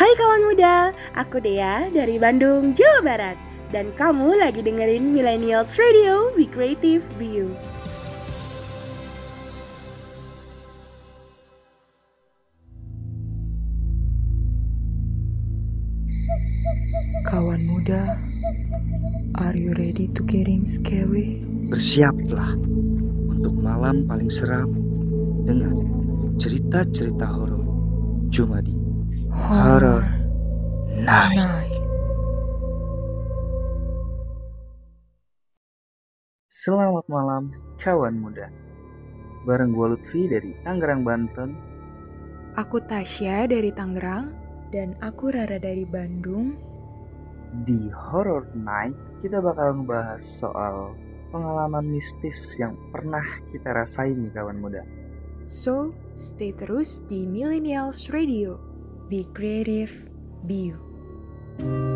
Hai kawan muda, aku Dea dari Bandung, Jawa Barat. Dan kamu lagi dengerin Millennials Radio with Creative View. Kawan muda, are you ready to getting scary? Bersiaplah untuk malam paling seram dengan cerita-cerita horor cuma di Horror Night. Selamat malam kawan muda. Bareng gue Lutfi dari Tangerang, Banten. Aku Tasya dari Tangerang. Dan aku Rara dari Bandung. Di Horror Night kita bakal ngebahas soal pengalaman mistis yang pernah kita rasain nih kawan muda. So, stay terus di Millennials Radio. Be creative, be you.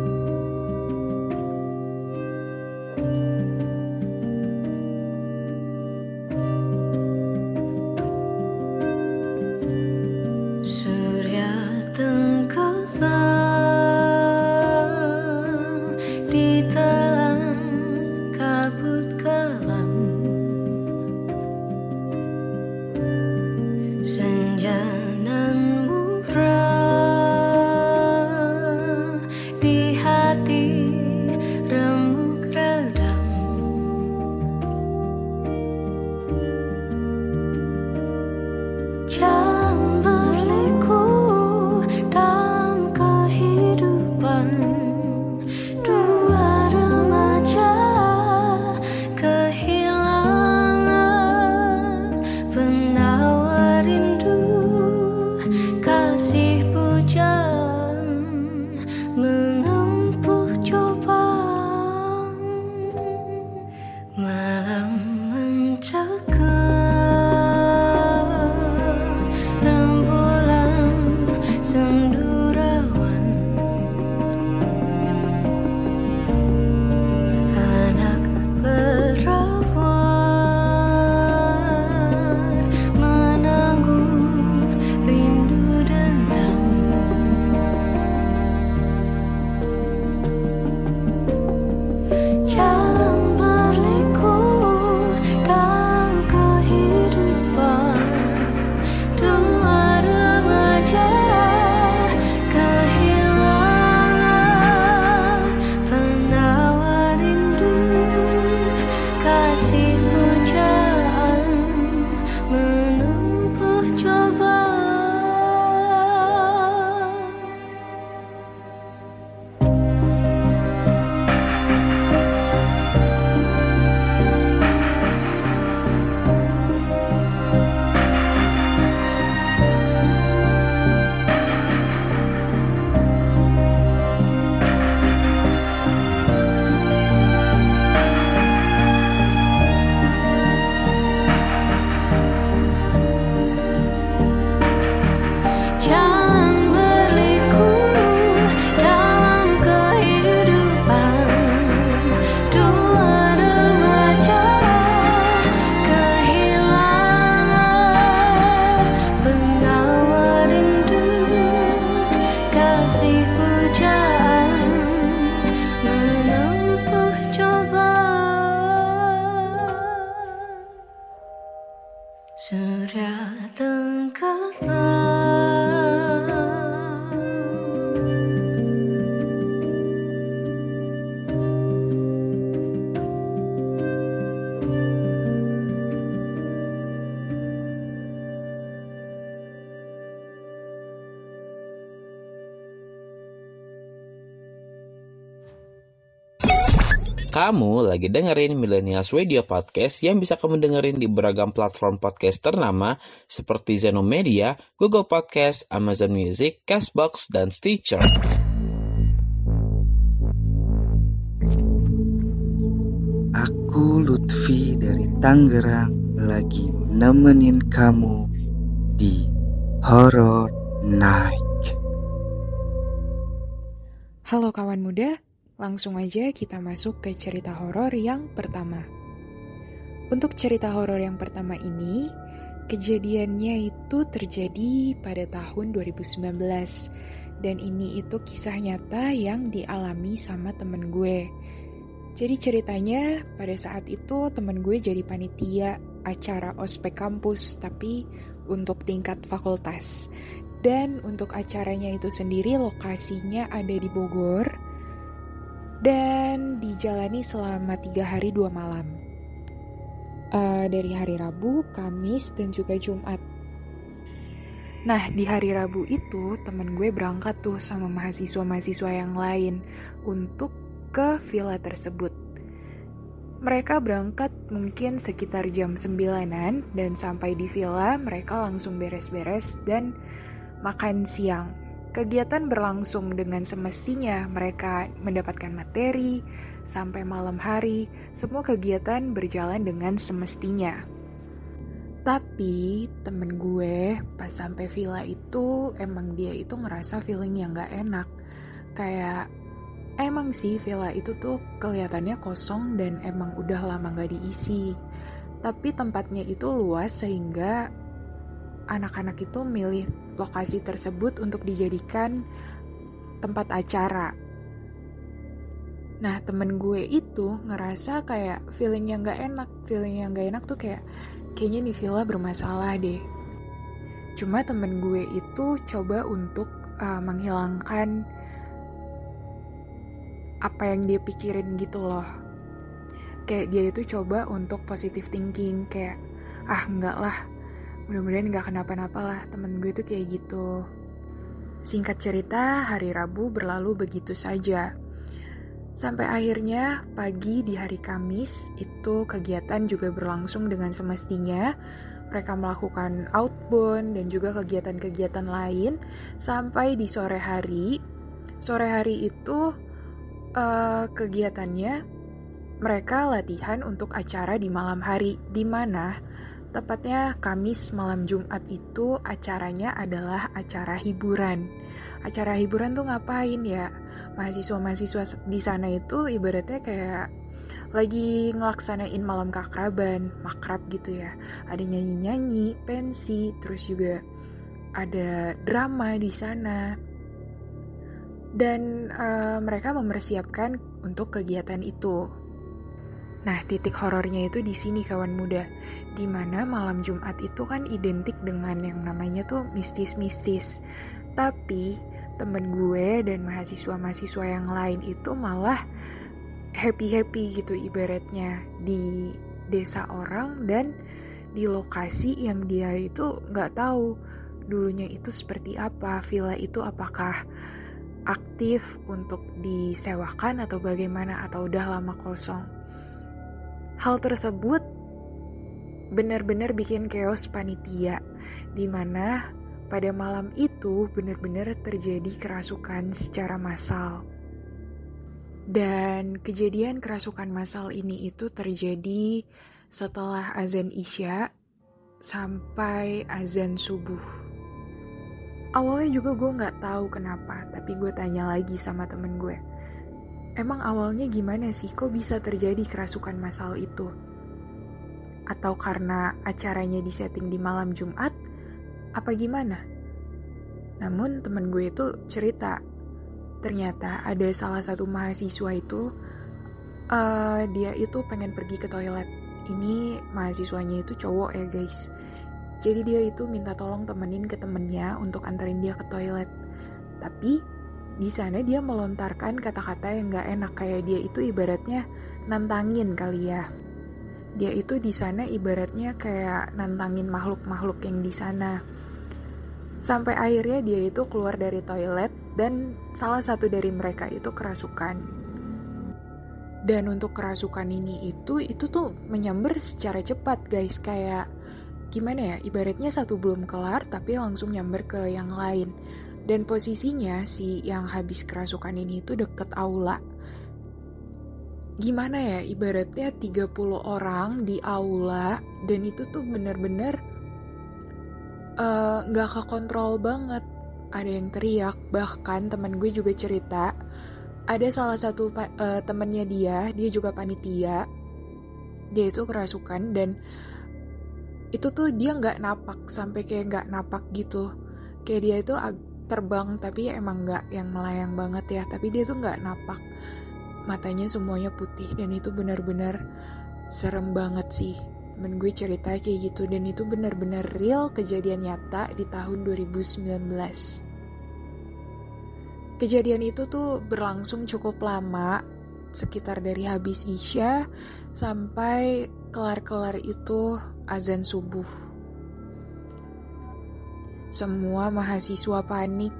Malam mencekam Kamu lagi dengerin Millennials Radio Podcast yang bisa kamu dengerin di beragam platform podcast ternama seperti Zeno Media, Google Podcast, Amazon Music, Castbox, dan Stitcher. Aku Lutfi dari Tangerang lagi nemenin kamu di Horror Night. Halo kawan muda, langsung aja kita masuk ke cerita horor yang pertama. Untuk cerita horor yang pertama ini, Kejadiannya itu terjadi pada tahun 2019 dan ini itu kisah nyata yang dialami sama temen gue. Jadi ceritanya pada saat itu temen gue jadi panitia acara ospek kampus tapi untuk tingkat fakultas. Dan untuk acaranya itu sendiri lokasinya ada di Bogor dan dijalani selama tiga hari dua malam uh, dari hari Rabu, Kamis, dan juga Jumat. Nah, di hari Rabu itu temen gue berangkat tuh sama mahasiswa-mahasiswa yang lain untuk ke villa tersebut. Mereka berangkat mungkin sekitar jam 9-an dan sampai di villa mereka langsung beres-beres dan makan siang. Kegiatan berlangsung dengan semestinya mereka mendapatkan materi, sampai malam hari, semua kegiatan berjalan dengan semestinya. Tapi temen gue pas sampai villa itu emang dia itu ngerasa feeling yang gak enak. Kayak emang sih villa itu tuh kelihatannya kosong dan emang udah lama gak diisi. Tapi tempatnya itu luas sehingga anak-anak itu milih lokasi tersebut untuk dijadikan tempat acara. Nah temen gue itu ngerasa kayak feeling yang gak enak. Feeling yang gak enak tuh kayak Kayaknya nih villa bermasalah deh. Cuma temen gue itu coba untuk uh, menghilangkan Apa yang dia pikirin gitu loh. Kayak dia itu coba untuk positive thinking Kayak ah enggak lah Mudah-mudahan gak kenapa-napa lah temen gue tuh kayak gitu Singkat cerita, hari Rabu berlalu begitu saja. Sampai akhirnya pagi di hari Kamis itu kegiatan juga berlangsung dengan semestinya. Mereka melakukan outbound dan juga kegiatan-kegiatan lain sampai di sore hari. Sore hari itu uh, kegiatannya mereka latihan untuk acara di malam hari di mana tepatnya Kamis malam Jumat itu acaranya adalah acara hiburan. Acara hiburan tuh ngapain ya? mahasiswa-mahasiswa di sana itu ibaratnya kayak lagi ngelaksanain malam kakraban, makrab gitu ya. Ada nyanyi-nyanyi, pensi, terus juga ada drama di sana. Dan uh, mereka mempersiapkan untuk kegiatan itu. Nah, titik horornya itu di sini kawan muda. Di mana malam Jumat itu kan identik dengan yang namanya tuh mistis-mistis. Tapi temen gue dan mahasiswa-mahasiswa yang lain itu malah happy-happy gitu ibaratnya di desa orang dan di lokasi yang dia itu nggak tahu dulunya itu seperti apa villa itu apakah aktif untuk disewakan atau bagaimana atau udah lama kosong hal tersebut benar-benar bikin chaos panitia di mana pada malam itu benar-benar terjadi kerasukan secara massal. Dan kejadian kerasukan massal ini itu terjadi setelah azan Isya sampai azan subuh. Awalnya juga gue nggak tahu kenapa, tapi gue tanya lagi sama temen gue. Emang awalnya gimana sih kok bisa terjadi kerasukan massal itu? Atau karena acaranya disetting di malam Jumat, apa gimana? Namun temen gue itu cerita, ternyata ada salah satu mahasiswa itu, uh, dia itu pengen pergi ke toilet. Ini mahasiswanya itu cowok ya guys. Jadi dia itu minta tolong temenin ke temennya untuk anterin dia ke toilet. Tapi di sana dia melontarkan kata-kata yang gak enak kayak dia itu ibaratnya nantangin kali ya. Dia itu di sana ibaratnya kayak nantangin makhluk-makhluk yang di sana Sampai akhirnya dia itu keluar dari toilet dan salah satu dari mereka itu kerasukan. Dan untuk kerasukan ini itu itu tuh menyambar secara cepat guys kayak gimana ya ibaratnya satu belum kelar tapi langsung nyamber ke yang lain. Dan posisinya si yang habis kerasukan ini itu deket aula. Gimana ya ibaratnya 30 orang di aula dan itu tuh bener-bener Eh, nggak uh, kekontrol banget. Ada yang teriak bahkan teman gue juga cerita ada salah satu uh, temennya dia dia juga panitia. Dia itu kerasukan dan itu tuh dia nggak napak sampai kayak nggak napak gitu. Kayak dia itu terbang tapi emang nggak yang melayang banget ya. Tapi dia tuh nggak napak. Matanya semuanya putih dan itu benar-benar serem banget sih. Temen gue cerita kayak gitu dan itu benar-benar real kejadian nyata di tahun 2019 kejadian itu tuh berlangsung cukup lama sekitar dari habis isya sampai kelar-kelar itu azan subuh semua mahasiswa panik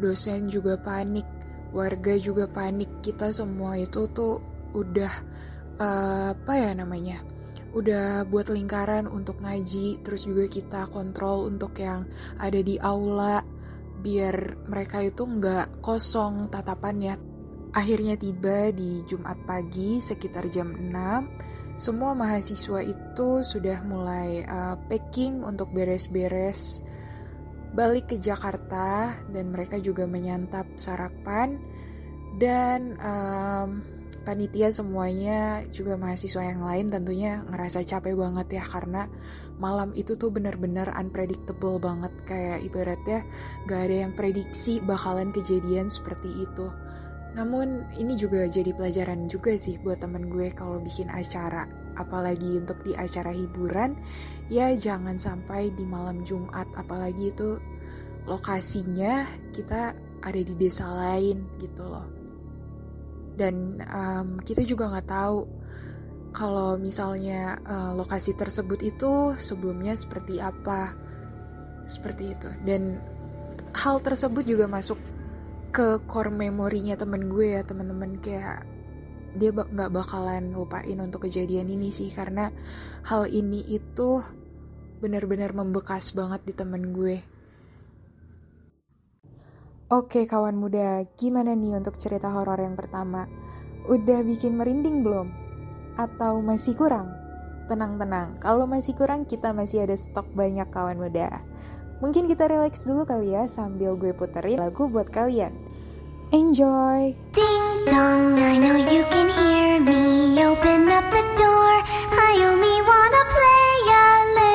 dosen juga panik warga juga panik. Kita semua itu tuh udah uh, apa ya namanya udah buat lingkaran untuk ngaji. Terus juga kita kontrol untuk yang ada di aula biar mereka itu nggak kosong tatapannya. Akhirnya tiba di Jumat pagi sekitar jam 6 semua mahasiswa itu sudah mulai uh, packing untuk beres-beres balik ke Jakarta dan mereka juga menyantap sarapan. Dan um, panitia semuanya juga mahasiswa yang lain tentunya ngerasa capek banget ya karena malam itu tuh bener-bener unpredictable banget. Kayak ibaratnya gak ada yang prediksi bakalan kejadian seperti itu. Namun ini juga jadi pelajaran juga sih buat temen gue kalau bikin acara, apalagi untuk di acara hiburan, ya jangan sampai di malam Jumat, apalagi itu lokasinya kita ada di desa lain gitu loh. Dan um, kita juga nggak tahu kalau misalnya uh, lokasi tersebut itu sebelumnya seperti apa. Seperti itu. Dan hal tersebut juga masuk ke core memorinya temen gue ya teman-teman kayak dia nggak bakalan lupain untuk kejadian ini sih karena hal ini itu benar-benar membekas banget di temen gue Oke kawan muda, gimana nih untuk cerita horor yang pertama? Udah bikin merinding belum? Atau masih kurang? Tenang-tenang, kalau masih kurang kita masih ada stok banyak kawan muda. Mungkin kita relax dulu kali ya sambil gue puterin lagu buat kalian. Enjoy! Ding dong, I know you can hear me. Open up the door. I only wanna play alone. Kamu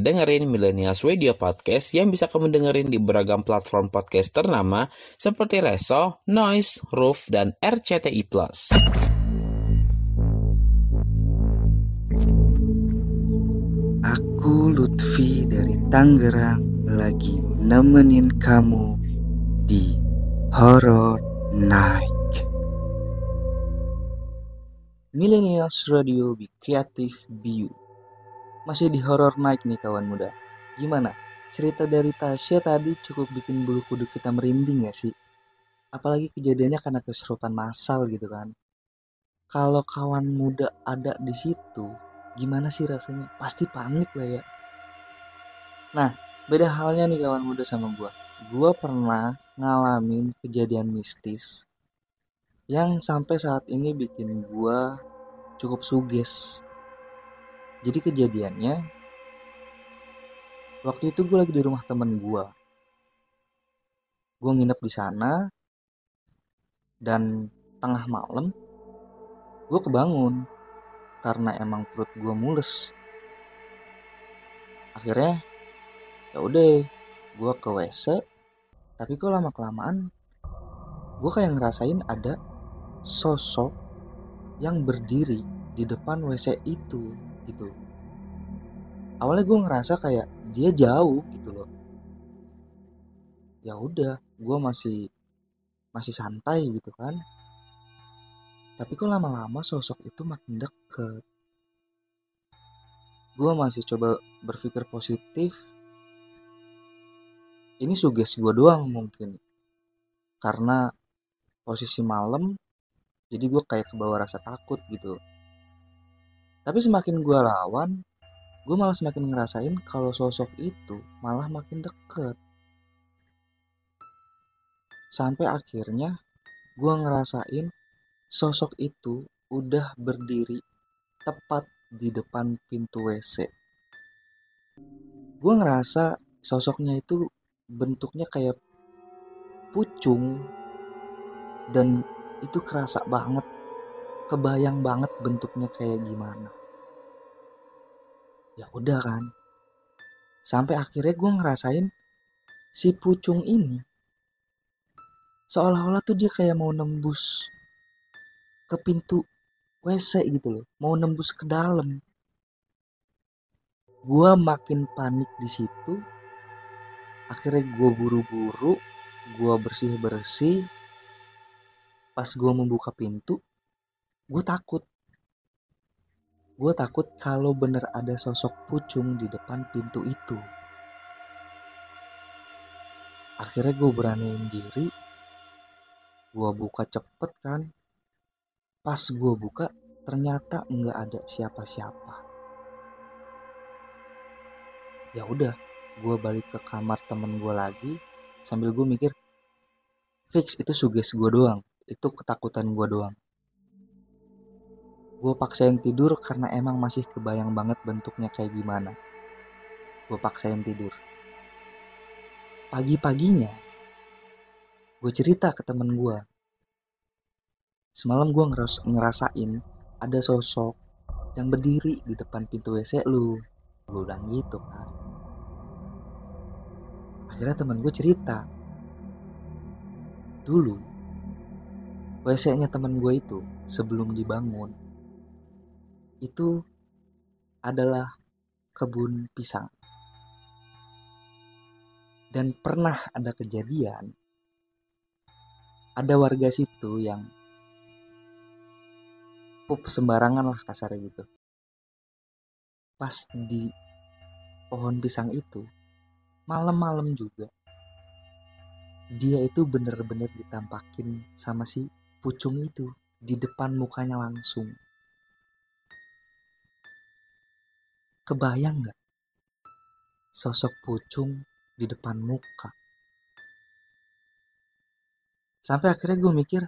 lagi dengerin Millennials Radio Podcast yang bisa kamu dengerin di beragam platform podcast ternama seperti Reso, Noise, Roof, dan RCTI+. Aku Lutfi dari Tangerang lagi nemenin kamu di Horror Night. Millennials Radio Be Creative View. Masih di Horror Night nih kawan muda. Gimana? Cerita dari Tasya tadi cukup bikin bulu kuduk kita merinding ya sih? Apalagi kejadiannya karena keserupan massal gitu kan. Kalau kawan muda ada di situ, gimana sih rasanya? Pasti panik lah ya. Nah, beda halnya nih kawan muda sama gua. Gua pernah ngalamin kejadian mistis yang sampai saat ini bikin gua cukup suges. Jadi kejadiannya waktu itu gue lagi di rumah temen gue. Gue nginep di sana dan tengah malam gue kebangun karena emang perut gue mules. Akhirnya ya udah gue ke WC tapi kok lama kelamaan gue kayak ngerasain ada sosok yang berdiri di depan WC itu gitu. Awalnya gue ngerasa kayak dia jauh gitu loh. Ya udah gue masih masih santai gitu kan. Tapi kok lama-lama sosok itu makin deket. Gue masih coba berpikir positif. Ini suges gue doang mungkin. Karena posisi malam jadi gue kayak kebawa rasa takut gitu tapi semakin gue lawan gue malah semakin ngerasain kalau sosok itu malah makin deket. Sampai akhirnya gue ngerasain sosok itu udah berdiri tepat di depan pintu WC gue ngerasa sosoknya itu bentuknya kayak pucung dan itu kerasa banget kebayang banget bentuknya kayak gimana. Ya udah kan. Sampai akhirnya gue ngerasain si pucung ini. Seolah-olah tuh dia kayak mau nembus ke pintu WC gitu loh. Mau nembus ke dalam. Gue makin panik di situ. Akhirnya gue buru-buru gue bersih-bersih. Pas gue membuka pintu gue takut. Gue takut kalau bener ada sosok pucung di depan pintu itu. Akhirnya gue beraniin diri. Gue buka cepet kan. Pas gue buka ternyata nggak ada siapa-siapa. Ya udah gue balik ke kamar temen gue lagi sambil gue mikir fix itu suges gue doang. Itu ketakutan gue doang gue paksain tidur karena emang masih kebayang banget bentuknya kayak gimana. Gue paksain tidur. Pagi-paginya gue cerita ke temen gue semalam gue ngeras ngerasain ada sosok yang berdiri di depan pintu WC lu. Lu bilang gitu kan? Akhirnya temen gue cerita. Dulu WC-nya temen gue itu sebelum dibangun itu adalah kebun pisang. Dan pernah ada kejadian ada warga situ yang pup sembarangan lah kasarnya gitu. Pas di pohon pisang itu malam-malam juga dia itu bener-bener ditampakin sama si pucung itu di depan mukanya langsung kebayang nggak? Sosok pucung di depan muka. Sampai akhirnya gue mikir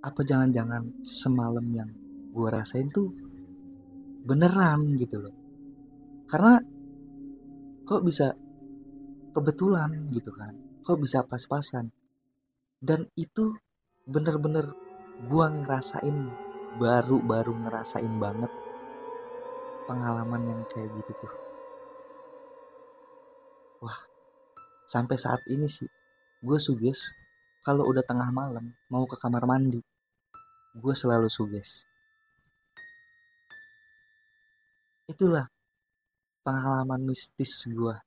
apa jangan-jangan semalam yang gue rasain tuh beneran gitu loh. Karena kok bisa kebetulan gitu kan? Kok bisa pas-pasan? Dan itu bener-bener gue ngerasain baru-baru ngerasain banget pengalaman yang kayak gitu tuh wah sampai saat ini sih gue suges kalau udah tengah malam mau ke kamar mandi gue selalu suges itulah pengalaman mistis gue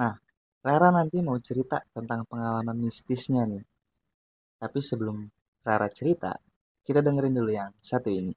Nah, Rara nanti mau cerita tentang pengalaman mistisnya nih. Tapi sebelum Rara cerita, kita dengerin dulu yang satu ini.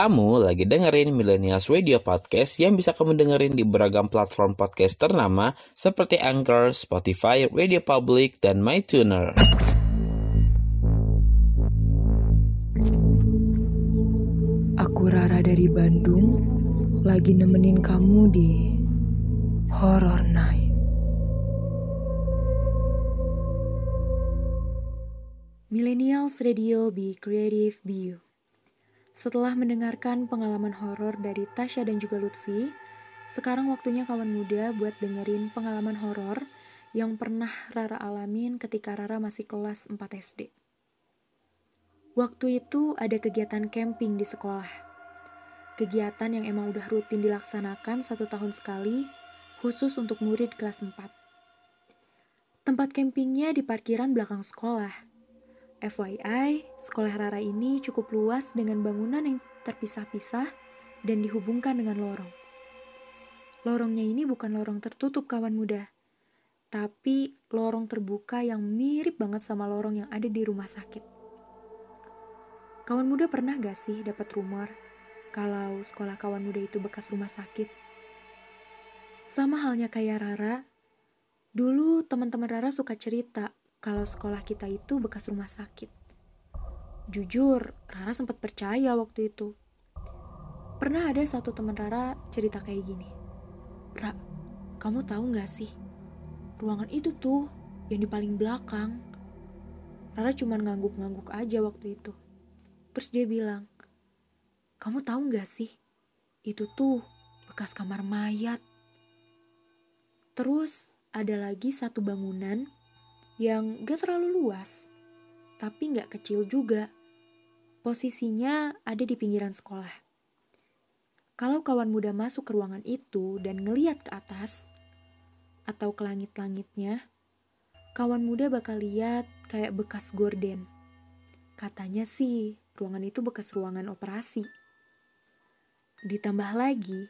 Kamu lagi dengerin Millennials Radio Podcast yang bisa kamu dengerin di beragam platform podcast ternama seperti Anchor, Spotify, Radio Public, dan MyTuner. Aku Rara dari Bandung, lagi nemenin kamu di Horror Night. Millennials Radio Be Creative Be You. Setelah mendengarkan pengalaman horor dari Tasya dan juga Lutfi, sekarang waktunya kawan muda buat dengerin pengalaman horor yang pernah Rara alamin ketika Rara masih kelas 4 SD. Waktu itu ada kegiatan camping di sekolah. Kegiatan yang emang udah rutin dilaksanakan satu tahun sekali, khusus untuk murid kelas 4. Tempat campingnya di parkiran belakang sekolah. FYI, sekolah Rara ini cukup luas dengan bangunan yang terpisah-pisah dan dihubungkan dengan lorong. Lorongnya ini bukan lorong tertutup kawan muda, tapi lorong terbuka yang mirip banget sama lorong yang ada di rumah sakit. Kawan muda pernah gak sih dapat rumor kalau sekolah kawan muda itu bekas rumah sakit? Sama halnya kayak Rara, dulu teman-teman Rara suka cerita kalau sekolah kita itu bekas rumah sakit. Jujur, Rara sempat percaya waktu itu. Pernah ada satu teman Rara cerita kayak gini. Ra, kamu tahu gak sih? Ruangan itu tuh yang di paling belakang. Rara cuma ngangguk-ngangguk aja waktu itu. Terus dia bilang, kamu tahu gak sih? Itu tuh bekas kamar mayat. Terus ada lagi satu bangunan yang gak terlalu luas, tapi gak kecil juga. Posisinya ada di pinggiran sekolah. Kalau kawan muda masuk ke ruangan itu dan ngeliat ke atas, atau ke langit-langitnya, kawan muda bakal lihat kayak bekas gorden. Katanya sih, ruangan itu bekas ruangan operasi. Ditambah lagi,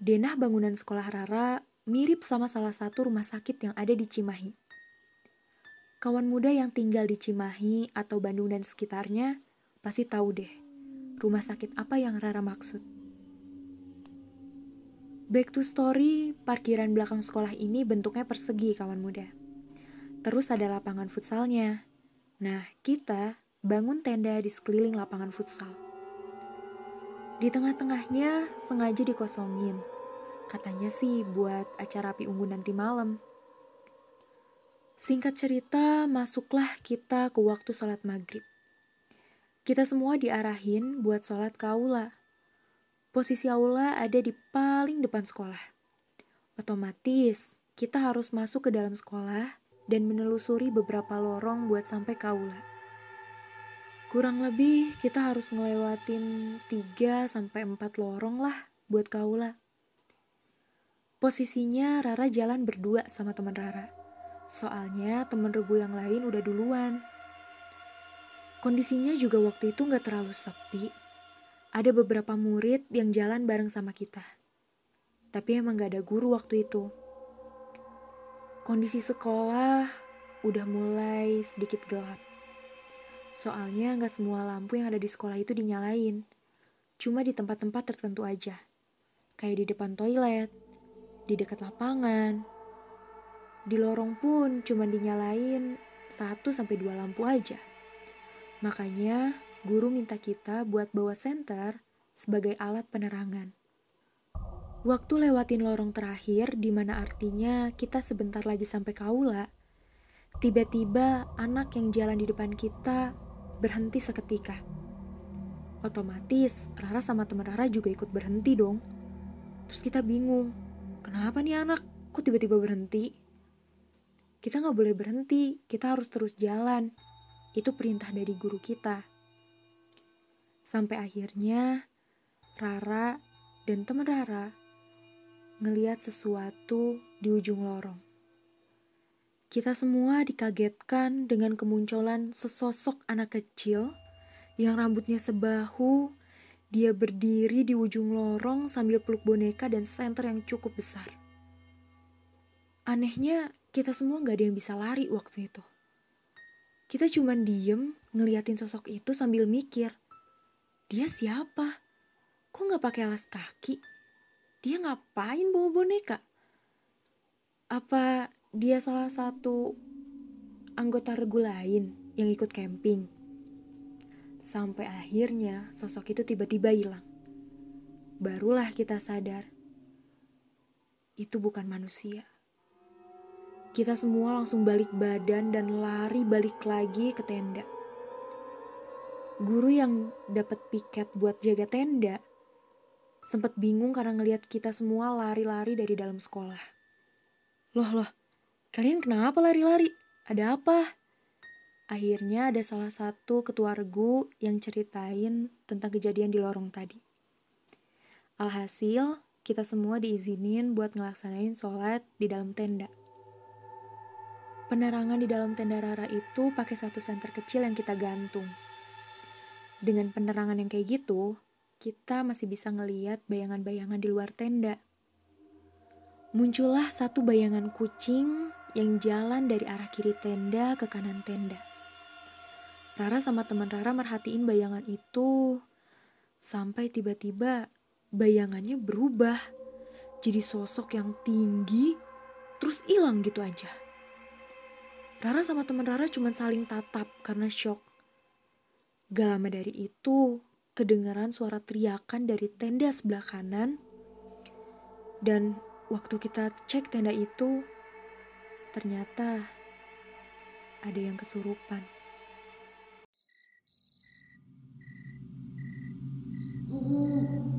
denah bangunan sekolah Rara mirip sama salah satu rumah sakit yang ada di Cimahi. Kawan muda yang tinggal di Cimahi atau Bandung dan sekitarnya pasti tahu deh rumah sakit apa yang Rara maksud. Back to story, parkiran belakang sekolah ini bentuknya persegi kawan muda. Terus ada lapangan futsalnya. Nah, kita bangun tenda di sekeliling lapangan futsal. Di tengah-tengahnya sengaja dikosongin. Katanya sih buat acara api unggun nanti malam. Singkat cerita, masuklah kita ke waktu sholat maghrib. Kita semua diarahin buat sholat ke aula. Posisi aula ada di paling depan sekolah. Otomatis, kita harus masuk ke dalam sekolah dan menelusuri beberapa lorong buat sampai ke aula. Kurang lebih kita harus ngelewatin 3 sampai 4 lorong lah buat ke aula. Posisinya Rara jalan berdua sama teman Rara. Soalnya temen regu yang lain udah duluan. Kondisinya juga waktu itu gak terlalu sepi. Ada beberapa murid yang jalan bareng sama kita. Tapi emang gak ada guru waktu itu. Kondisi sekolah udah mulai sedikit gelap. Soalnya gak semua lampu yang ada di sekolah itu dinyalain. Cuma di tempat-tempat tertentu aja. Kayak di depan toilet, di dekat lapangan, di lorong pun cuma dinyalain 1 sampai 2 lampu aja. Makanya guru minta kita buat bawa senter sebagai alat penerangan. Waktu lewatin lorong terakhir di mana artinya kita sebentar lagi sampai kaula, tiba-tiba anak yang jalan di depan kita berhenti seketika. Otomatis Rara sama teman Rara juga ikut berhenti dong. Terus kita bingung, kenapa nih anak kok tiba-tiba berhenti? Kita nggak boleh berhenti, kita harus terus jalan. Itu perintah dari guru kita. Sampai akhirnya Rara dan teman Rara ngeliat sesuatu di ujung lorong. Kita semua dikagetkan dengan kemunculan sesosok anak kecil yang rambutnya sebahu. Dia berdiri di ujung lorong sambil peluk boneka dan senter yang cukup besar. Anehnya, kita semua gak ada yang bisa lari waktu itu. Kita cuma diem ngeliatin sosok itu sambil mikir. Dia siapa? Kok gak pakai alas kaki? Dia ngapain bawa boneka? Apa dia salah satu anggota regu lain yang ikut camping? Sampai akhirnya sosok itu tiba-tiba hilang. Barulah kita sadar, itu bukan manusia. Kita semua langsung balik badan dan lari balik lagi ke tenda. Guru yang dapat piket buat jaga tenda sempat bingung karena ngelihat kita semua lari-lari dari dalam sekolah. Loh loh, kalian kenapa lari-lari? Ada apa? Akhirnya ada salah satu ketua regu yang ceritain tentang kejadian di lorong tadi. Alhasil, kita semua diizinin buat ngelaksanain sholat di dalam tenda. Penerangan di dalam tenda Rara itu pakai satu senter kecil yang kita gantung. Dengan penerangan yang kayak gitu, kita masih bisa ngeliat bayangan-bayangan di luar tenda. Muncullah satu bayangan kucing yang jalan dari arah kiri tenda ke kanan tenda. Rara sama teman Rara merhatiin bayangan itu sampai tiba-tiba bayangannya berubah jadi sosok yang tinggi terus hilang gitu aja. Rara sama teman Rara cuma saling tatap karena shock. Gak lama dari itu, kedengaran suara teriakan dari tenda sebelah kanan. Dan waktu kita cek tenda itu, ternyata ada yang kesurupan. Sad-eyed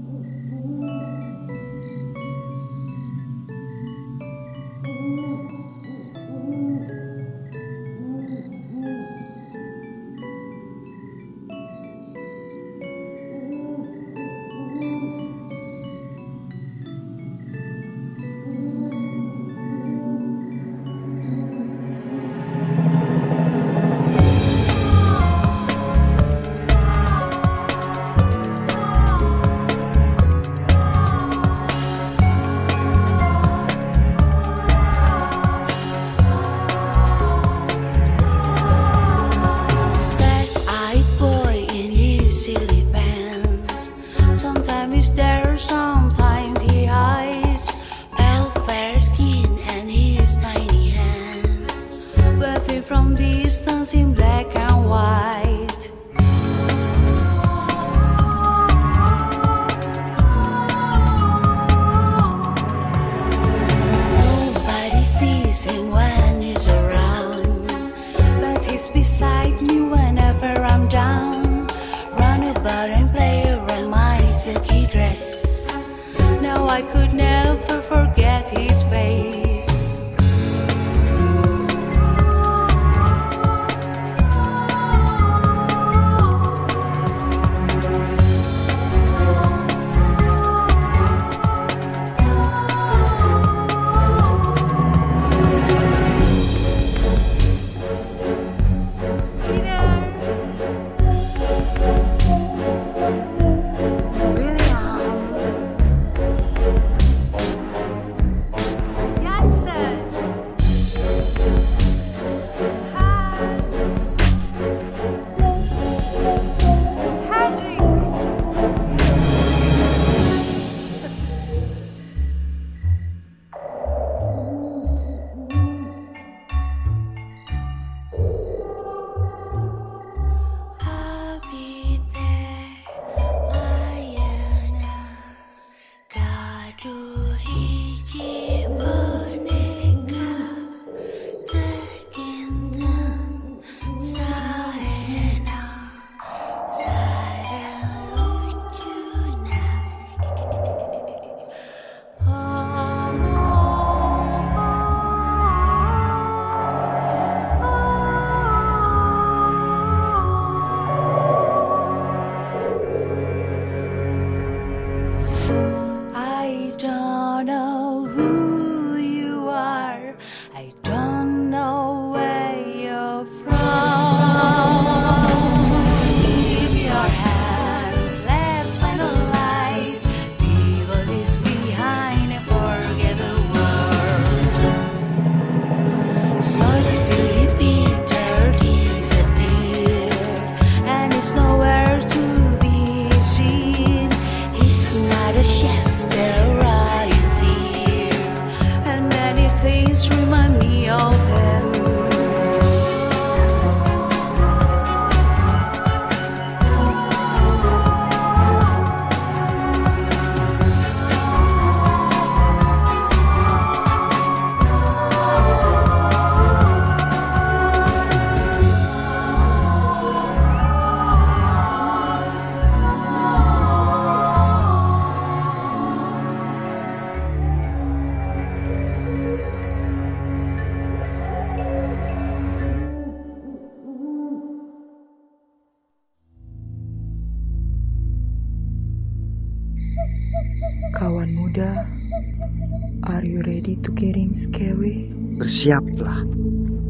bersiaplah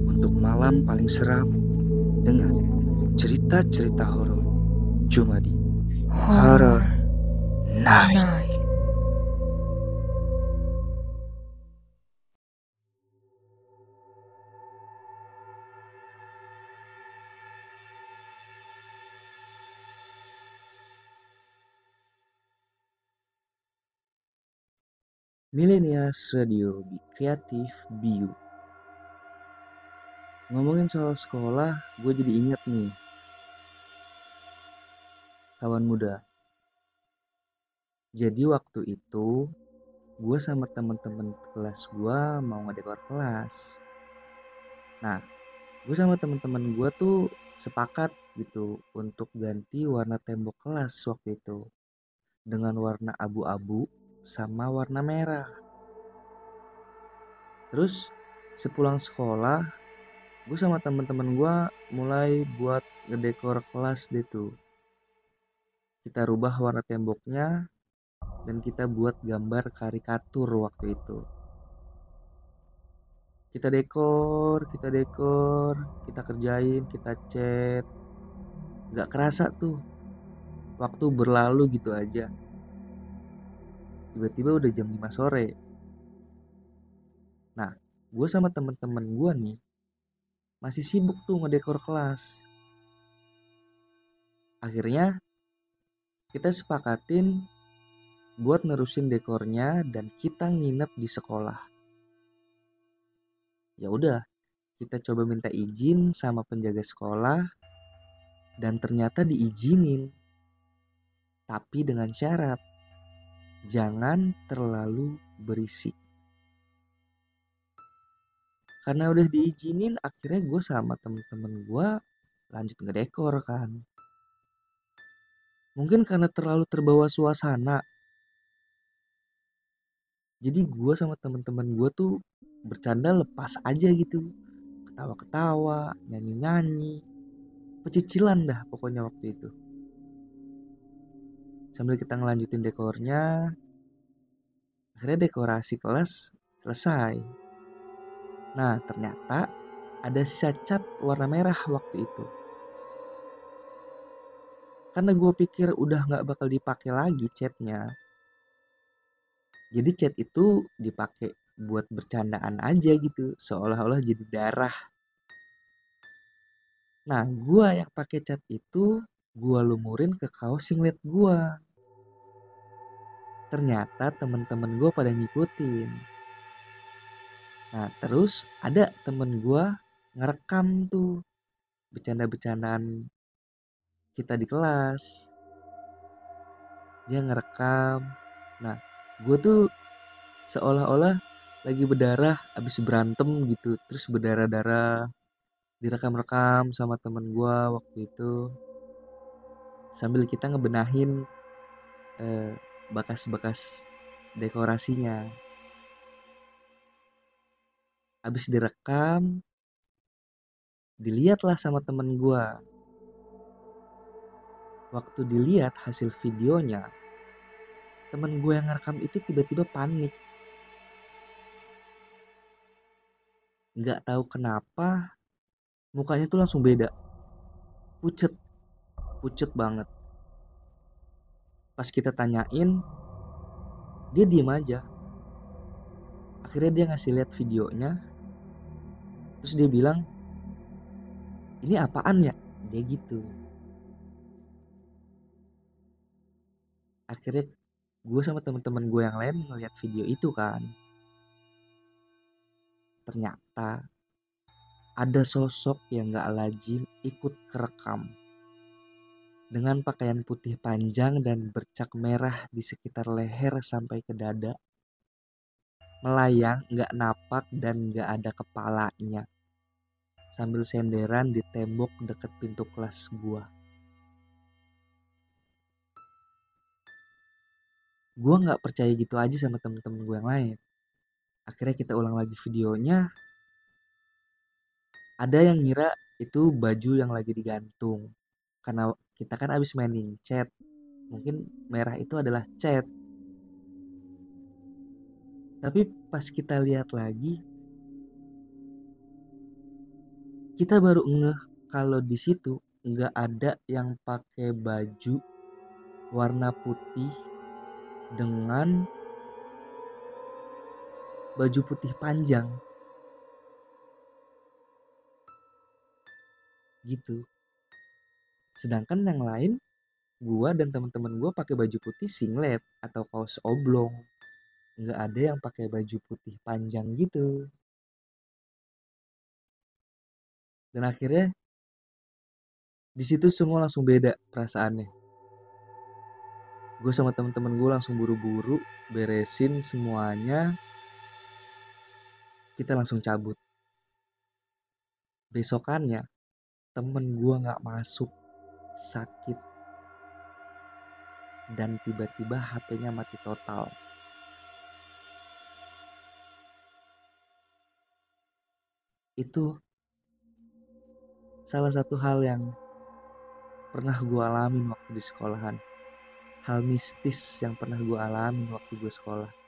untuk malam paling seram dengan cerita-cerita horor cuma di Horror Night. Night. Millennials Radio Be Creative Be Ngomongin soal sekolah, gue jadi inget nih. Kawan muda. Jadi waktu itu, gue sama temen-temen kelas gue mau ngedekor kelas. Nah, gue sama temen-temen gue tuh sepakat gitu untuk ganti warna tembok kelas waktu itu dengan warna abu-abu sama warna merah. Terus sepulang sekolah, gue sama temen-temen gue mulai buat ngedekor kelas deh tuh. Kita rubah warna temboknya dan kita buat gambar karikatur waktu itu. Kita dekor, kita dekor, kita kerjain, kita cat. Gak kerasa tuh. Waktu berlalu gitu aja. Tiba-tiba udah jam 5 sore. Nah, gue sama temen-temen gue nih masih sibuk tuh ngedekor kelas. Akhirnya kita sepakatin buat nerusin dekornya dan kita nginep di sekolah. Ya udah, kita coba minta izin sama penjaga sekolah dan ternyata diizinin. Tapi dengan syarat jangan terlalu berisik. Karena udah diizinin, akhirnya gue sama temen-temen gue lanjut ngedekor kan. Mungkin karena terlalu terbawa suasana. Jadi gue sama temen-temen gue tuh bercanda lepas aja gitu. Ketawa-ketawa, nyanyi-nyanyi. Pecicilan dah pokoknya waktu itu. Sambil kita ngelanjutin dekornya, akhirnya dekorasi kelas selesai. Nah, ternyata ada sisa cat warna merah waktu itu. Karena gue pikir udah nggak bakal dipakai lagi catnya. Jadi cat itu dipakai buat bercandaan aja gitu, seolah-olah jadi darah. Nah, gue yang pakai cat itu gue lumurin ke kaos singlet gue. Ternyata temen-temen gue pada ngikutin. Nah terus ada temen gue ngerekam tuh bercanda-bercandaan kita di kelas. Dia ngerekam. Nah gue tuh seolah-olah lagi berdarah abis berantem gitu. Terus berdarah-darah direkam-rekam sama temen gue waktu itu. Sambil kita ngebenahin eh, bekas-bekas dekorasinya. Abis direkam, dilihatlah sama temen gue. Waktu dilihat hasil videonya, temen gue yang ngerekam itu tiba-tiba panik. Nggak tahu kenapa, mukanya tuh langsung beda. Pucet, pucet banget. Pas kita tanyain, dia diem aja. Akhirnya dia ngasih lihat videonya, terus dia bilang ini apaan ya? Dia gitu. Akhirnya gue sama teman-teman gue yang lain ngeliat video itu kan. Ternyata ada sosok yang gak lazim ikut kerekam. Dengan pakaian putih panjang dan bercak merah di sekitar leher sampai ke dada. Melayang gak napak dan gak ada kepalanya sambil senderan di tembok deket pintu kelas gua. Gua nggak percaya gitu aja sama temen-temen gue yang lain. Akhirnya kita ulang lagi videonya. Ada yang ngira itu baju yang lagi digantung. Karena kita kan abis mainin chat. Mungkin merah itu adalah chat. Tapi pas kita lihat lagi, kita baru ngeh kalau di situ nggak ada yang pakai baju warna putih dengan baju putih panjang. Gitu. Sedangkan yang lain gua dan teman-teman gua pakai baju putih singlet atau kaos oblong. Nggak ada yang pakai baju putih panjang gitu. dan akhirnya di situ semua langsung beda perasaannya. Gue sama temen-temen gue langsung buru-buru beresin semuanya. Kita langsung cabut. Besokannya temen gue nggak masuk sakit. Dan tiba-tiba HP-nya mati total. Itu salah satu hal yang pernah gue alami waktu di sekolahan. Hal mistis yang pernah gue alami waktu gue sekolah.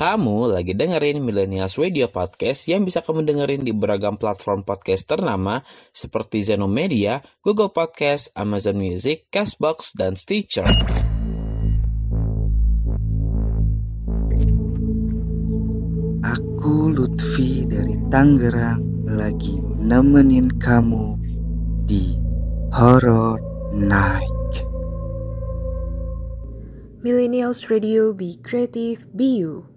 Kamu lagi dengerin Millennials Radio Podcast yang bisa kamu dengerin di beragam platform podcast ternama seperti Zenomedia, Google Podcast, Amazon Music, Castbox, dan Stitcher. Aku Lutfi dari Tangerang lagi nemenin kamu di Horror Night. Millennials Radio Be Creative Be You.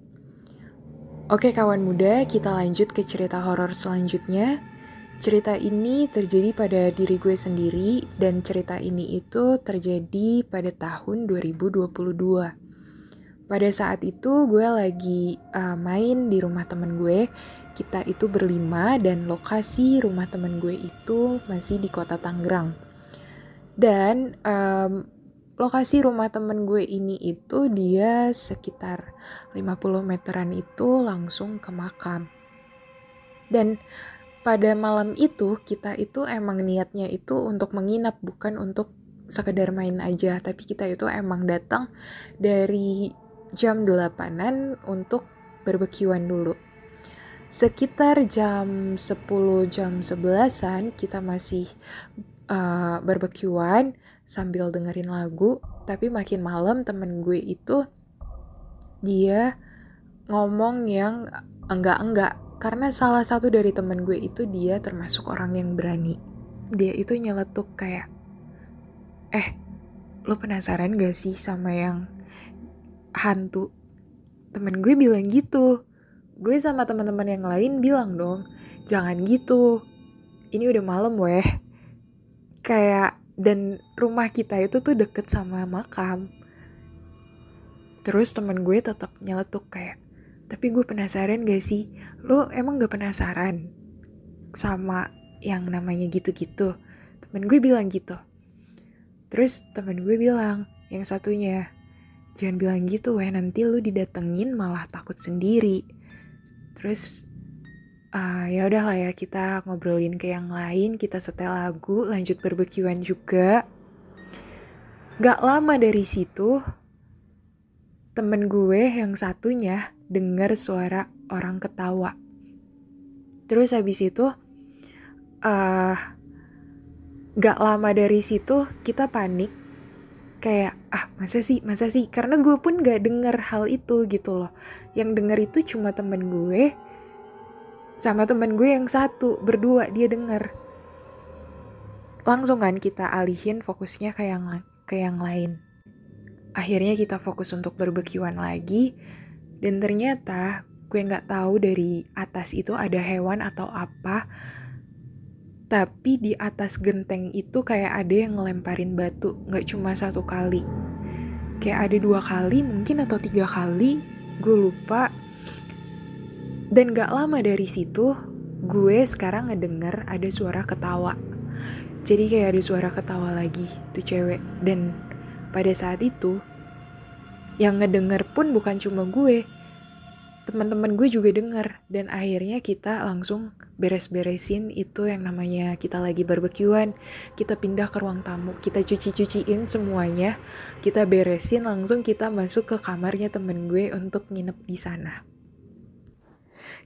Oke kawan muda, kita lanjut ke cerita horor selanjutnya. Cerita ini terjadi pada diri gue sendiri dan cerita ini itu terjadi pada tahun 2022. Pada saat itu gue lagi uh, main di rumah temen gue. Kita itu berlima dan lokasi rumah temen gue itu masih di kota Tangerang. Dan um, lokasi rumah temen gue ini itu dia sekitar 50 meteran itu langsung ke makam. Dan pada malam itu kita itu emang niatnya itu untuk menginap bukan untuk sekedar main aja tapi kita itu emang datang dari jam 8-an untuk berbekiwan dulu. Sekitar jam 10 jam 11-an kita masih uh, berbekiwan sambil dengerin lagu tapi makin malam temen gue itu dia ngomong yang enggak-enggak. Karena salah satu dari temen gue itu dia termasuk orang yang berani. Dia itu nyeletuk kayak eh lo penasaran gak sih sama yang hantu? Temen gue bilang gitu. Gue sama teman-teman yang lain bilang dong jangan gitu. Ini udah malam weh. Kayak dan rumah kita itu tuh deket sama makam. Terus temen gue tetap nyeletuk kayak tapi gue penasaran gak sih? Lo emang gak penasaran sama yang namanya gitu-gitu? Temen gue bilang gitu. Terus temen gue bilang yang satunya jangan bilang gitu weh nanti lu didatengin malah takut sendiri. Terus uh, ya udahlah ya kita ngobrolin ke yang lain kita setel lagu lanjut berbekiwan juga. Gak lama dari situ temen gue yang satunya dengar suara orang ketawa. Terus habis itu uh, gak lama dari situ kita panik. Kayak ah masa sih masa sih? Karena gue pun gak denger hal itu gitu loh. Yang denger itu cuma temen gue sama temen gue yang satu berdua dia denger. Langsung kan kita alihin fokusnya ke yang ke yang lain. Akhirnya kita fokus untuk berbekiwan lagi dan ternyata gue nggak tahu dari atas itu ada hewan atau apa tapi di atas genteng itu kayak ada yang ngelemparin batu nggak cuma satu kali. Kayak ada dua kali mungkin atau tiga kali gue lupa dan gak lama dari situ gue sekarang ngedenger ada suara ketawa. Jadi kayak ada suara ketawa lagi tuh cewek. Dan pada saat itu yang ngedenger pun bukan cuma gue. Teman-teman gue juga denger. Dan akhirnya kita langsung beres-beresin itu yang namanya kita lagi barbekyuan. Kita pindah ke ruang tamu kita cuci-cuciin semuanya. Kita beresin langsung kita masuk ke kamarnya temen gue untuk nginep di sana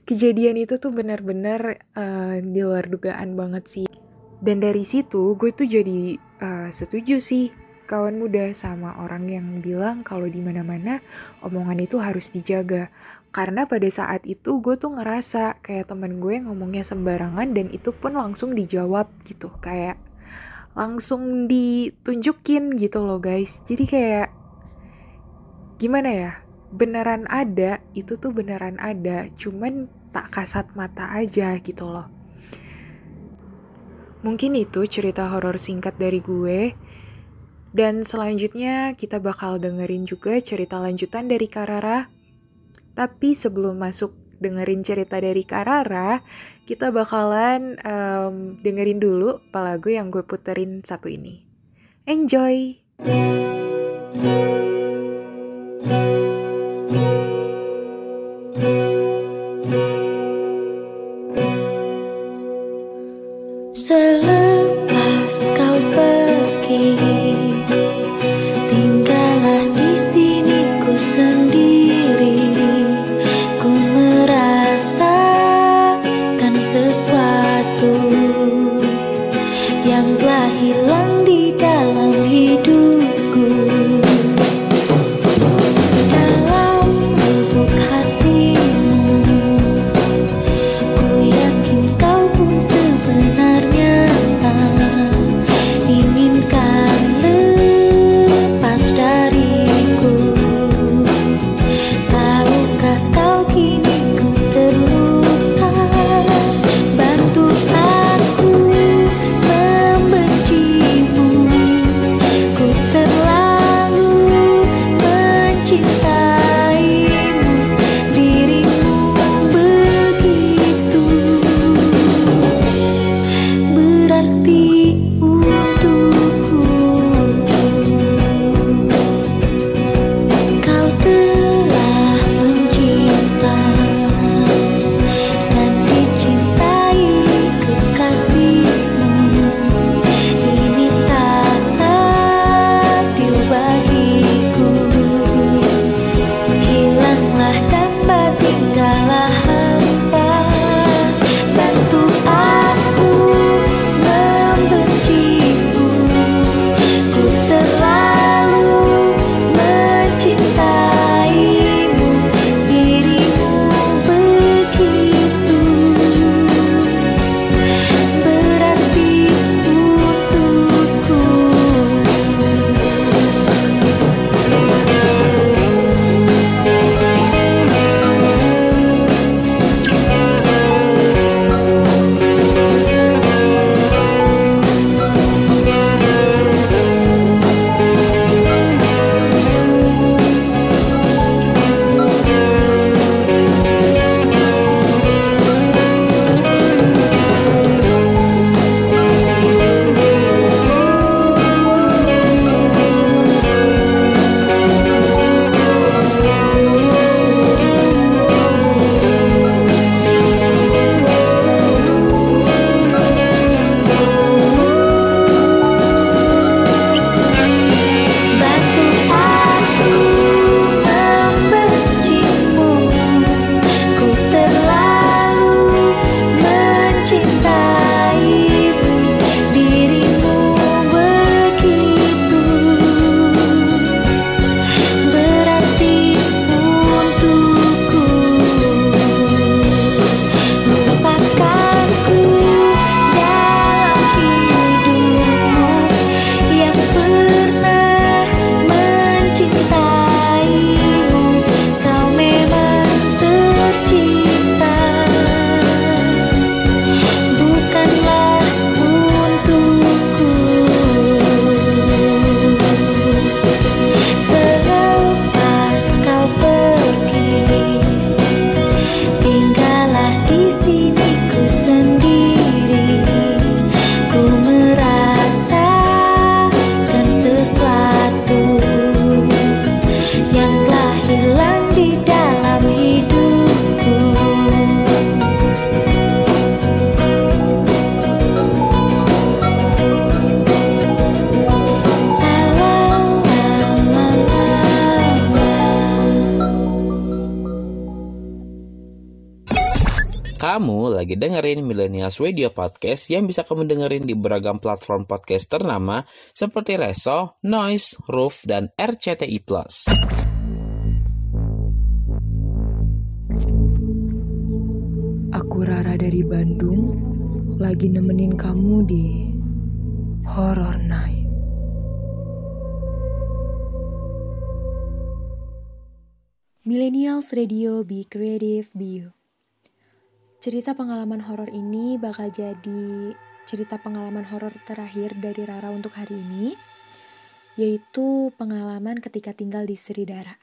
kejadian itu tuh benar-benar uh, di luar dugaan banget sih. Dan dari situ gue tuh jadi uh, setuju sih kawan muda sama orang yang bilang kalau di mana-mana omongan itu harus dijaga. Karena pada saat itu gue tuh ngerasa kayak temen gue ngomongnya sembarangan dan itu pun langsung dijawab gitu. Kayak langsung ditunjukin gitu loh guys. Jadi kayak gimana ya? Beneran ada itu tuh beneran ada. Cuman tak kasat mata aja gitu loh mungkin itu cerita horor singkat dari gue dan selanjutnya kita bakal dengerin juga cerita lanjutan dari Karara tapi sebelum masuk dengerin cerita dari Karara, kita bakalan um, dengerin dulu lagu yang gue puterin satu ini. Enjoy! Selepas dengerin Millennials Radio Podcast yang bisa kamu dengerin di beragam platform podcast ternama seperti Reso, Noise, Roof, dan RCTI+. Aku Rara dari Bandung, lagi nemenin kamu di Horror Night. Millennials Radio Be Creative Be You. Cerita pengalaman horor ini bakal jadi cerita pengalaman horor terakhir dari Rara untuk hari ini, yaitu pengalaman ketika tinggal di Seridara.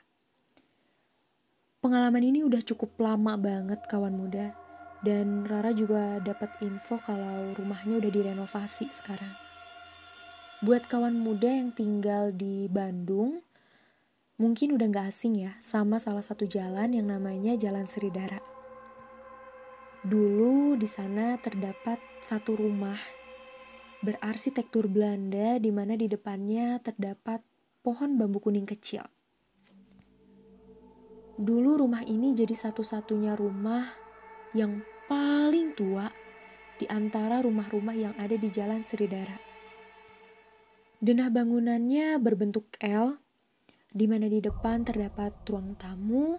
Pengalaman ini udah cukup lama banget kawan muda, dan Rara juga dapat info kalau rumahnya udah direnovasi sekarang. Buat kawan muda yang tinggal di Bandung, mungkin udah gak asing ya sama salah satu jalan yang namanya Jalan Seridara. Dulu di sana terdapat satu rumah berarsitektur Belanda di mana di depannya terdapat pohon bambu kuning kecil. Dulu rumah ini jadi satu-satunya rumah yang paling tua di antara rumah-rumah yang ada di Jalan Seridara. Denah bangunannya berbentuk L, di mana di depan terdapat ruang tamu,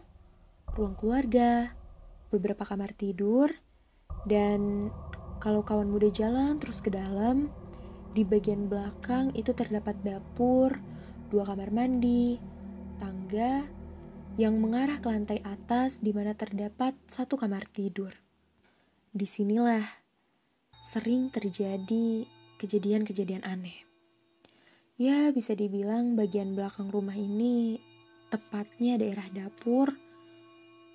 ruang keluarga, beberapa kamar tidur, dan kalau kawan muda jalan terus ke dalam, di bagian belakang itu terdapat dapur, dua kamar mandi, tangga, yang mengarah ke lantai atas di mana terdapat satu kamar tidur. Di sinilah sering terjadi kejadian-kejadian aneh. Ya, bisa dibilang bagian belakang rumah ini, tepatnya daerah dapur,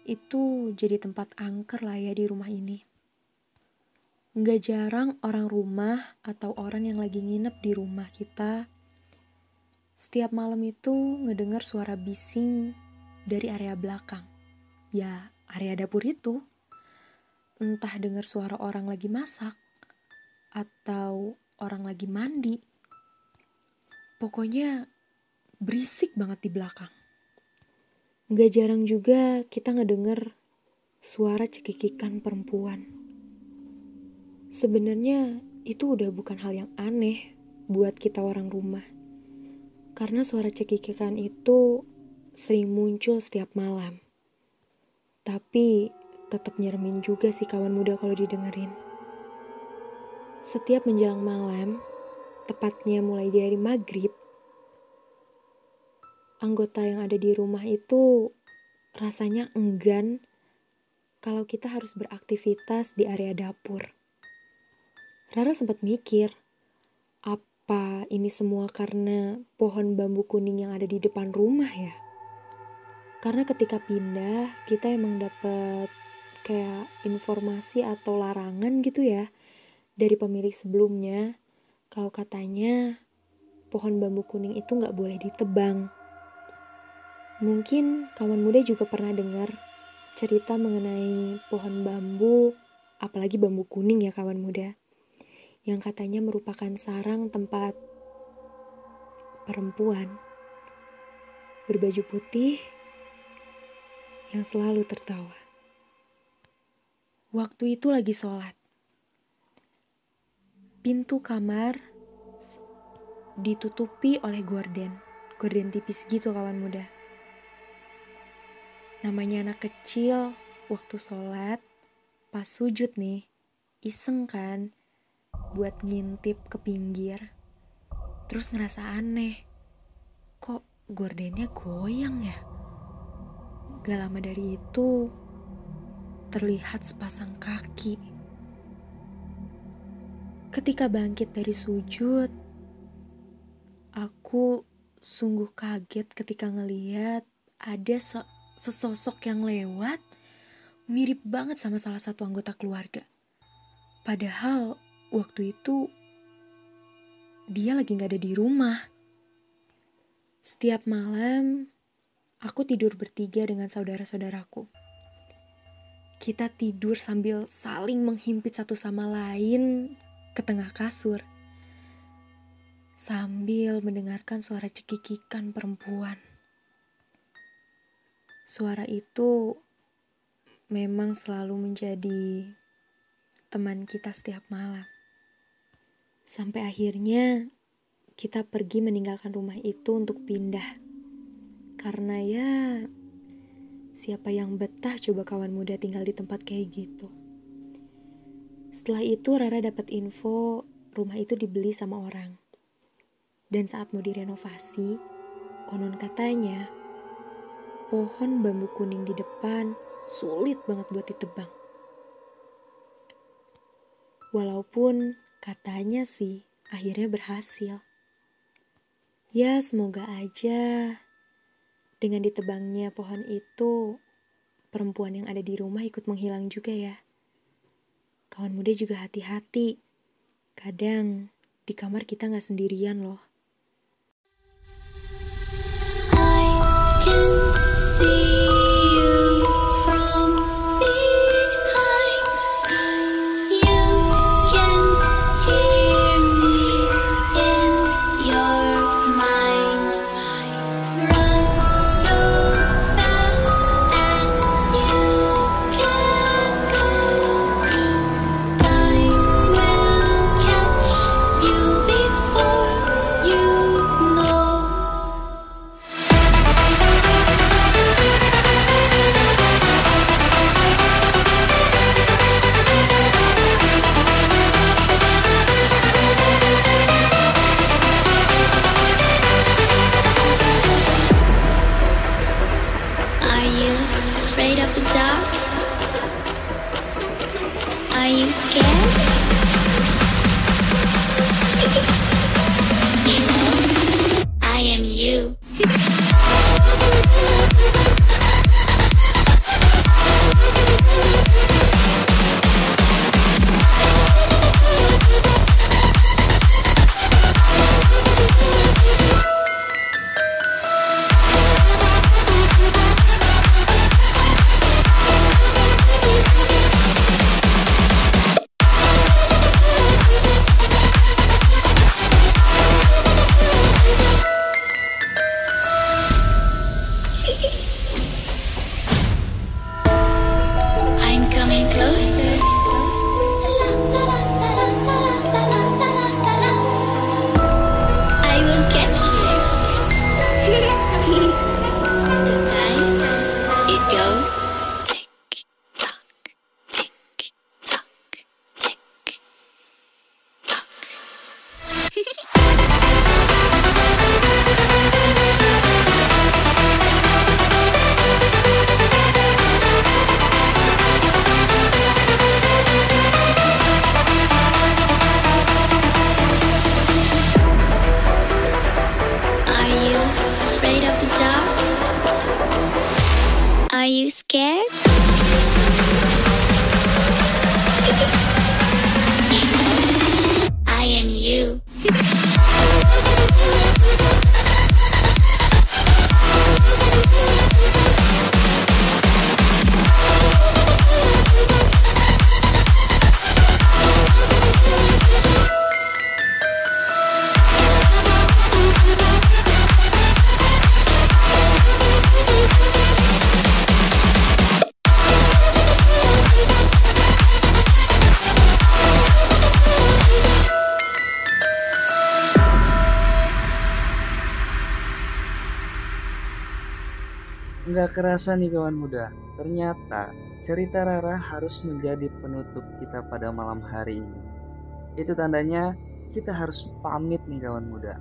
itu jadi tempat angker lah ya di rumah ini. Nggak jarang orang rumah atau orang yang lagi nginep di rumah kita, setiap malam itu ngedengar suara bising dari area belakang. Ya, area dapur itu. Entah dengar suara orang lagi masak atau orang lagi mandi. Pokoknya berisik banget di belakang. Gak jarang juga kita ngedenger suara cekikikan perempuan. Sebenarnya itu udah bukan hal yang aneh buat kita orang rumah. Karena suara cekikikan itu sering muncul setiap malam. Tapi tetap nyeremin juga sih kawan muda kalau didengerin. Setiap menjelang malam, tepatnya mulai dari maghrib, anggota yang ada di rumah itu rasanya enggan kalau kita harus beraktivitas di area dapur. Rara sempat mikir, apa ini semua karena pohon bambu kuning yang ada di depan rumah ya? Karena ketika pindah, kita emang dapat kayak informasi atau larangan gitu ya dari pemilik sebelumnya kalau katanya pohon bambu kuning itu nggak boleh ditebang. Mungkin kawan muda juga pernah dengar cerita mengenai pohon bambu, apalagi bambu kuning ya kawan muda, yang katanya merupakan sarang tempat perempuan berbaju putih yang selalu tertawa. Waktu itu lagi sholat. Pintu kamar ditutupi oleh gorden. Gorden tipis gitu kawan muda. Namanya anak kecil waktu sholat pas sujud nih. Iseng kan buat ngintip ke pinggir. Terus ngerasa aneh. Kok gordennya goyang ya? Gak lama dari itu terlihat sepasang kaki. Ketika bangkit dari sujud, aku sungguh kaget ketika ngeliat ada se sesosok yang lewat mirip banget sama salah satu anggota keluarga. Padahal waktu itu dia lagi gak ada di rumah. Setiap malam aku tidur bertiga dengan saudara-saudaraku. Kita tidur sambil saling menghimpit satu sama lain ke tengah kasur sambil mendengarkan suara cekikikan perempuan. Suara itu memang selalu menjadi teman kita setiap malam. Sampai akhirnya kita pergi meninggalkan rumah itu untuk pindah. Karena ya siapa yang betah coba kawan muda tinggal di tempat kayak gitu. Setelah itu Rara dapat info rumah itu dibeli sama orang. Dan saat mau direnovasi, konon katanya pohon bambu kuning di depan sulit banget buat ditebang. Walaupun katanya sih akhirnya berhasil. Ya semoga aja dengan ditebangnya pohon itu perempuan yang ada di rumah ikut menghilang juga ya. Kawan muda juga hati-hati. Kadang di kamar kita nggak sendirian loh. can see Are you scared? Kerasa nih kawan muda, ternyata cerita Rara harus menjadi penutup kita pada malam hari ini. Itu tandanya kita harus pamit nih kawan muda.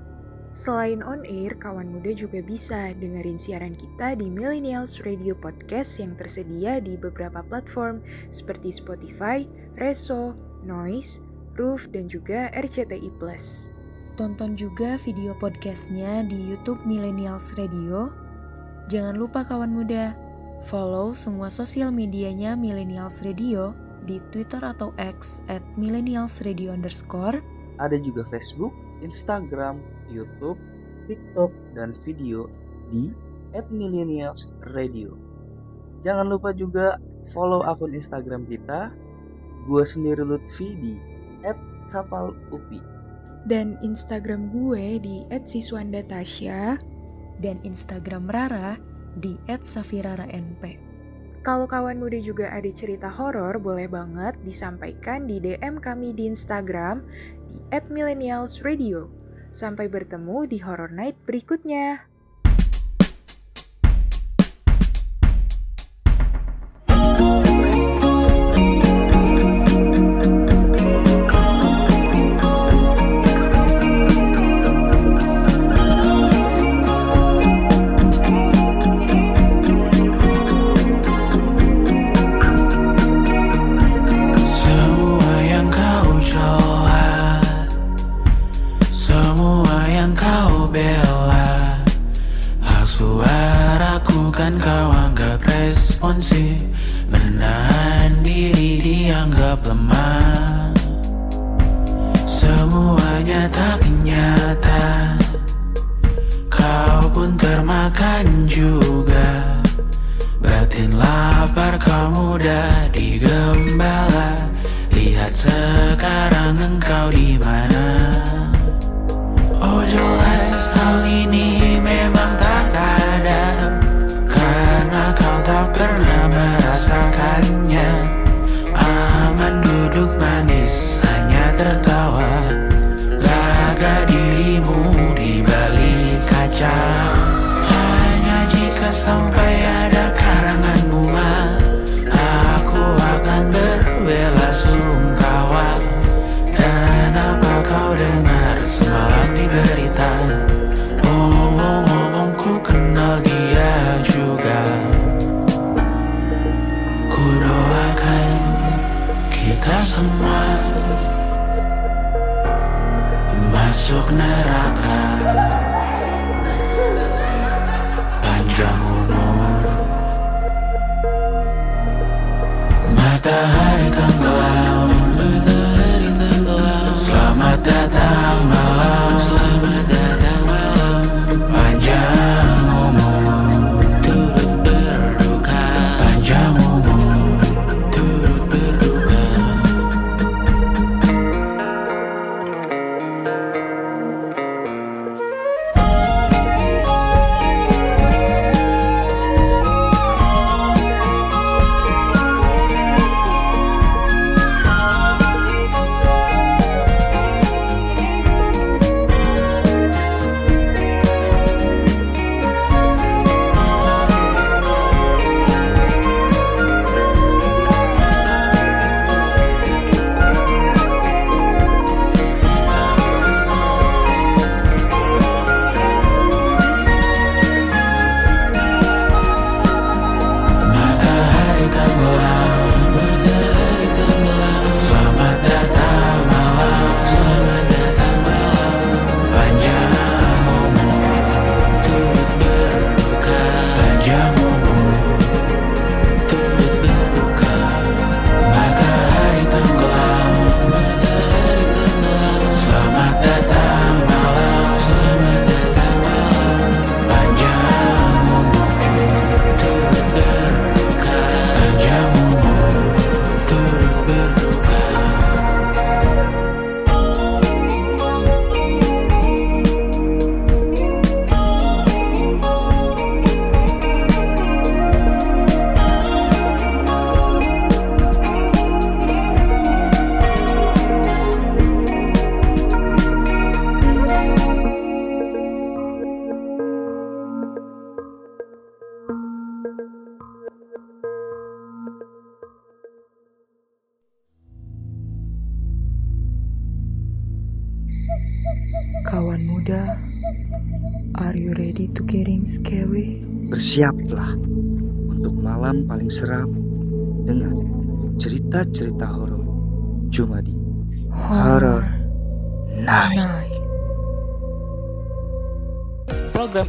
Selain on air, kawan muda juga bisa dengerin siaran kita di Millennials Radio Podcast yang tersedia di beberapa platform seperti Spotify, Reso, Noise, Roof, dan juga RCTI+. Tonton juga video podcastnya di YouTube Millennials Radio. Jangan lupa kawan muda, follow semua sosial medianya Millennials Radio di Twitter atau X at Millennials Radio underscore. Ada juga Facebook, Instagram, YouTube, TikTok, dan video di @millennials_radio. Jangan lupa juga follow akun Instagram kita, gue sendiri Lutfi di @kapalupi. Dan Instagram gue di @siswandatasya dan Instagram Rara di @safiraraNP. Kalau kawan muda juga ada cerita horor, boleh banget disampaikan di DM kami di Instagram di @millennialsradio. Sampai bertemu di Horror Night berikutnya. thank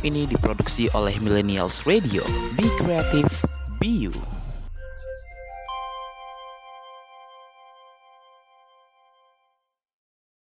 ini diproduksi oleh Millennials Radio. Be creative,